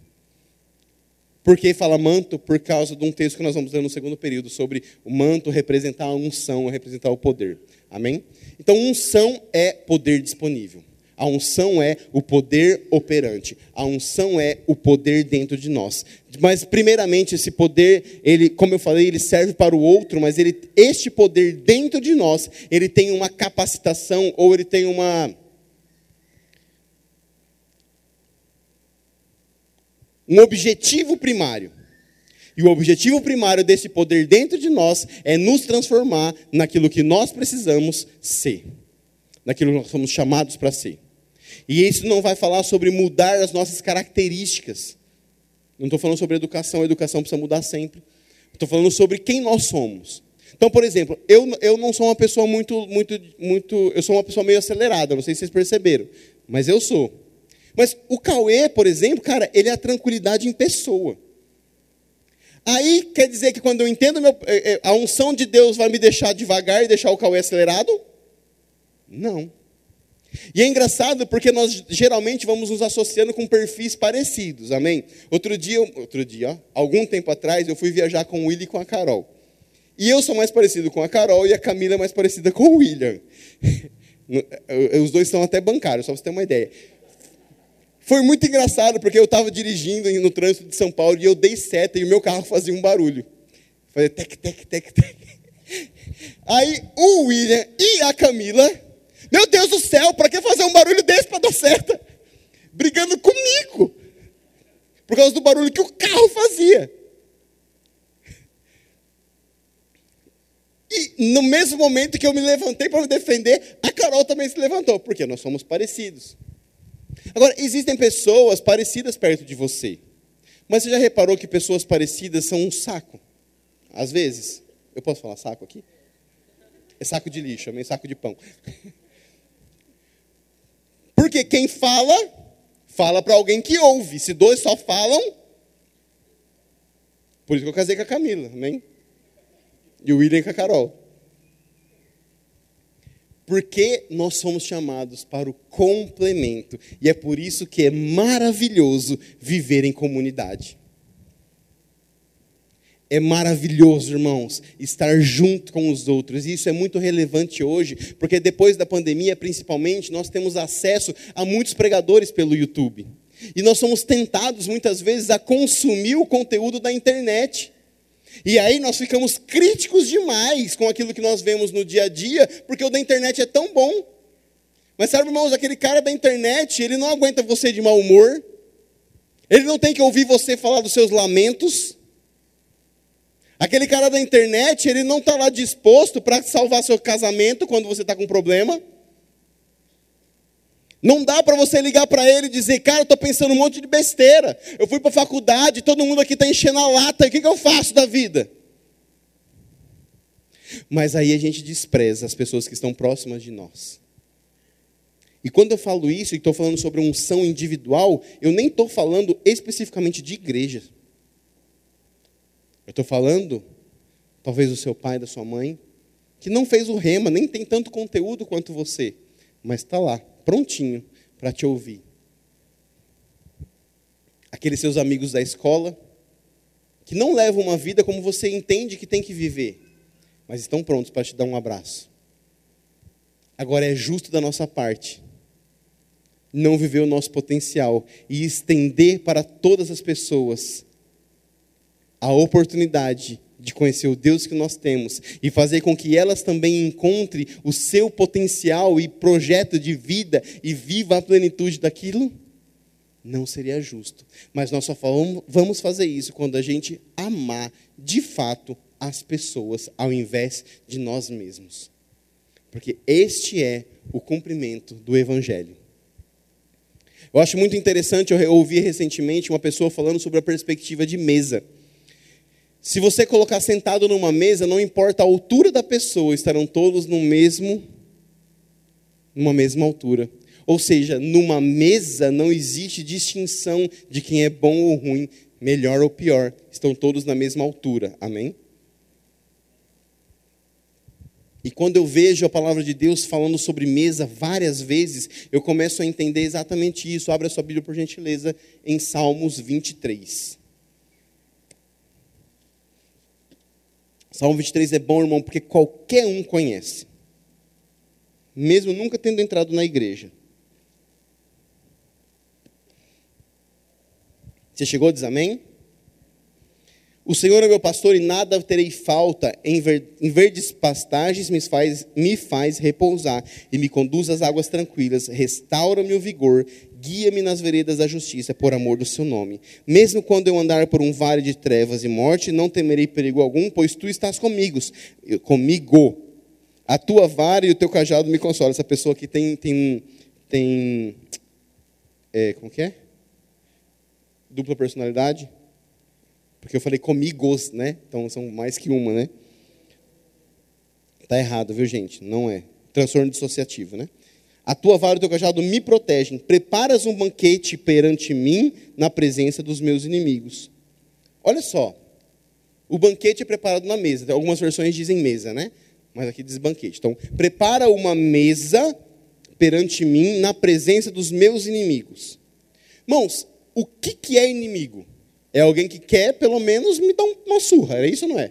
Por que fala manto? Por causa de um texto que nós vamos ler no segundo período sobre o manto representar a unção, representar o poder. Amém? Então, unção é poder disponível. A unção é o poder operante. A unção é o poder dentro de nós. Mas primeiramente esse poder, ele, como eu falei, ele serve para o outro, mas ele, este poder dentro de nós, ele tem uma capacitação ou ele tem uma um objetivo primário. E o objetivo primário desse poder dentro de nós é nos transformar naquilo que nós precisamos ser, naquilo que nós somos chamados para ser. E isso não vai falar sobre mudar as nossas características. Não estou falando sobre educação, a educação precisa mudar sempre. Estou falando sobre quem nós somos. Então, por exemplo, eu, eu não sou uma pessoa muito, muito, muito. Eu sou uma pessoa meio acelerada, não sei se vocês perceberam, mas eu sou. Mas o Cauê, por exemplo, cara, ele é a tranquilidade em pessoa. Aí quer dizer que quando eu entendo meu, eh, eh, a unção de Deus vai me deixar devagar e deixar o Cauê acelerado? Não. E é engraçado porque nós geralmente vamos nos associando com perfis parecidos, amém? Outro dia, outro dia, ó, algum tempo atrás, eu fui viajar com o William e com a Carol. E eu sou mais parecido com a Carol e a Camila é mais parecida com o William. Os dois são até bancários, só para você ter uma ideia. Foi muito engraçado, porque eu estava dirigindo no trânsito de São Paulo e eu dei seta e o meu carro fazia um barulho. Fazia tec, tec, tec, tec. Aí o William e a Camila, meu Deus do céu, para que fazer um barulho desse para dar seta? Brigando comigo. Por causa do barulho que o carro fazia. E no mesmo momento que eu me levantei para me defender, a Carol também se levantou, porque nós somos parecidos. Agora, existem pessoas parecidas perto de você. Mas você já reparou que pessoas parecidas são um saco? Às vezes. Eu posso falar saco aqui? É saco de lixo, é saco de pão. Porque quem fala, fala para alguém que ouve. Se dois só falam. Por isso que eu casei com a Camila, amém? E o William com a Carol. Porque nós somos chamados para o complemento. E é por isso que é maravilhoso viver em comunidade. É maravilhoso, irmãos, estar junto com os outros. E isso é muito relevante hoje, porque depois da pandemia, principalmente, nós temos acesso a muitos pregadores pelo YouTube. E nós somos tentados muitas vezes a consumir o conteúdo da internet. E aí nós ficamos críticos demais com aquilo que nós vemos no dia a dia, porque o da internet é tão bom. Mas sabe, irmãos, aquele cara da internet, ele não aguenta você de mau humor. Ele não tem que ouvir você falar dos seus lamentos. Aquele cara da internet, ele não está lá disposto para salvar seu casamento quando você está com problema. Não dá para você ligar para ele e dizer, cara, eu estou pensando um monte de besteira. Eu fui para a faculdade, todo mundo aqui está enchendo a lata, o que, que eu faço da vida? Mas aí a gente despreza as pessoas que estão próximas de nós. E quando eu falo isso e estou falando sobre unção individual, eu nem estou falando especificamente de igreja. Eu estou falando, talvez, do seu pai, da sua mãe, que não fez o rema, nem tem tanto conteúdo quanto você, mas está lá prontinho para te ouvir. Aqueles seus amigos da escola, que não levam uma vida como você entende que tem que viver, mas estão prontos para te dar um abraço. Agora é justo da nossa parte não viver o nosso potencial e estender para todas as pessoas a oportunidade de conhecer o Deus que nós temos e fazer com que elas também encontrem o seu potencial e projeto de vida e viva a plenitude daquilo? Não seria justo. Mas nós só vamos fazer isso quando a gente amar de fato as pessoas ao invés de nós mesmos. Porque este é o cumprimento do Evangelho. Eu acho muito interessante, eu ouvi recentemente uma pessoa falando sobre a perspectiva de mesa. Se você colocar sentado numa mesa, não importa a altura da pessoa, estarão todos no mesmo numa mesma altura. Ou seja, numa mesa não existe distinção de quem é bom ou ruim, melhor ou pior. Estão todos na mesma altura. Amém? E quando eu vejo a palavra de Deus falando sobre mesa várias vezes, eu começo a entender exatamente isso. Abra sua Bíblia, por gentileza, em Salmos 23. Salmo 23 é bom, irmão, porque qualquer um conhece. Mesmo nunca tendo entrado na igreja. Você chegou, diz amém? O Senhor é meu pastor e nada terei falta. Em, verdes pastagens me faz, me faz repousar e me conduz às águas tranquilas. Restaura-me o vigor guia-me nas veredas da justiça, por amor do seu nome. Mesmo quando eu andar por um vale de trevas e morte, não temerei perigo algum, pois tu estás comigo. Comigo. A tua vara e o teu cajado me consolam. Essa pessoa aqui tem. tem, tem é, como que é? Dupla personalidade? Porque eu falei comigos, né? Então são mais que uma, né? Tá errado, viu, gente? Não é. Transtorno dissociativo, né? A tua vara e o teu cajado me protegem. Preparas um banquete perante mim na presença dos meus inimigos. Olha só. O banquete é preparado na mesa. Algumas versões dizem mesa, né? Mas aqui diz banquete. Então, prepara uma mesa perante mim na presença dos meus inimigos. Irmãos, o que, que é inimigo? É alguém que quer, pelo menos, me dar uma surra. Era isso ou não é?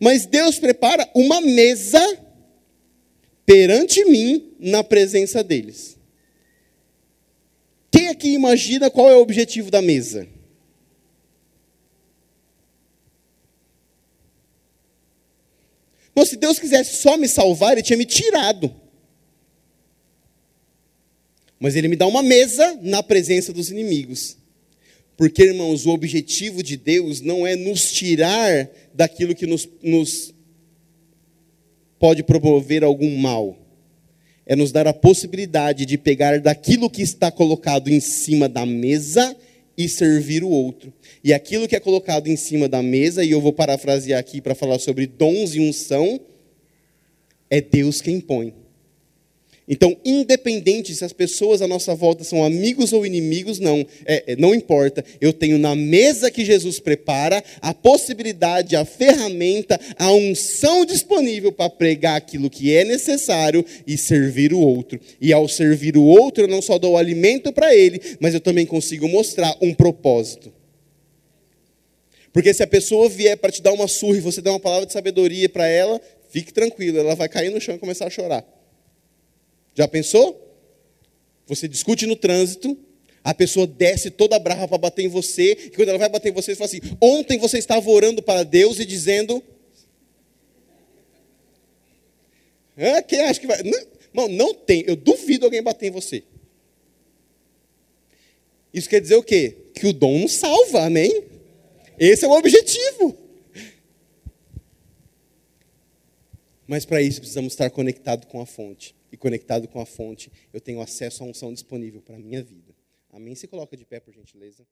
Mas Deus prepara uma mesa perante mim na presença deles. Quem aqui imagina qual é o objetivo da mesa? Bom, se Deus quisesse só me salvar, Ele tinha me tirado. Mas Ele me dá uma mesa na presença dos inimigos. Porque, irmãos, o objetivo de Deus não é nos tirar daquilo que nos, nos pode promover algum mal. É nos dar a possibilidade de pegar daquilo que está colocado em cima da mesa e servir o outro. E aquilo que é colocado em cima da mesa, e eu vou parafrasear aqui para falar sobre dons e unção, é Deus quem põe. Então, independente se as pessoas à nossa volta são amigos ou inimigos, não, é, é, não importa. Eu tenho na mesa que Jesus prepara a possibilidade, a ferramenta, a unção disponível para pregar aquilo que é necessário e servir o outro. E ao servir o outro, eu não só dou alimento para ele, mas eu também consigo mostrar um propósito. Porque se a pessoa vier para te dar uma surra e você der uma palavra de sabedoria para ela, fique tranquilo, ela vai cair no chão e começar a chorar. Já pensou? Você discute no trânsito, a pessoa desce toda brava para bater em você, e quando ela vai bater em você, você fala assim: ontem você estava orando para Deus e dizendo. Ah, quem acha que vai. Não, não tem, eu duvido alguém bater em você. Isso quer dizer o quê? Que o dom não salva, amém? Esse é o objetivo. Mas para isso precisamos estar conectados com a fonte e conectado com a fonte, eu tenho acesso à unção disponível para a minha vida. Amém? Se coloca de pé, por gentileza.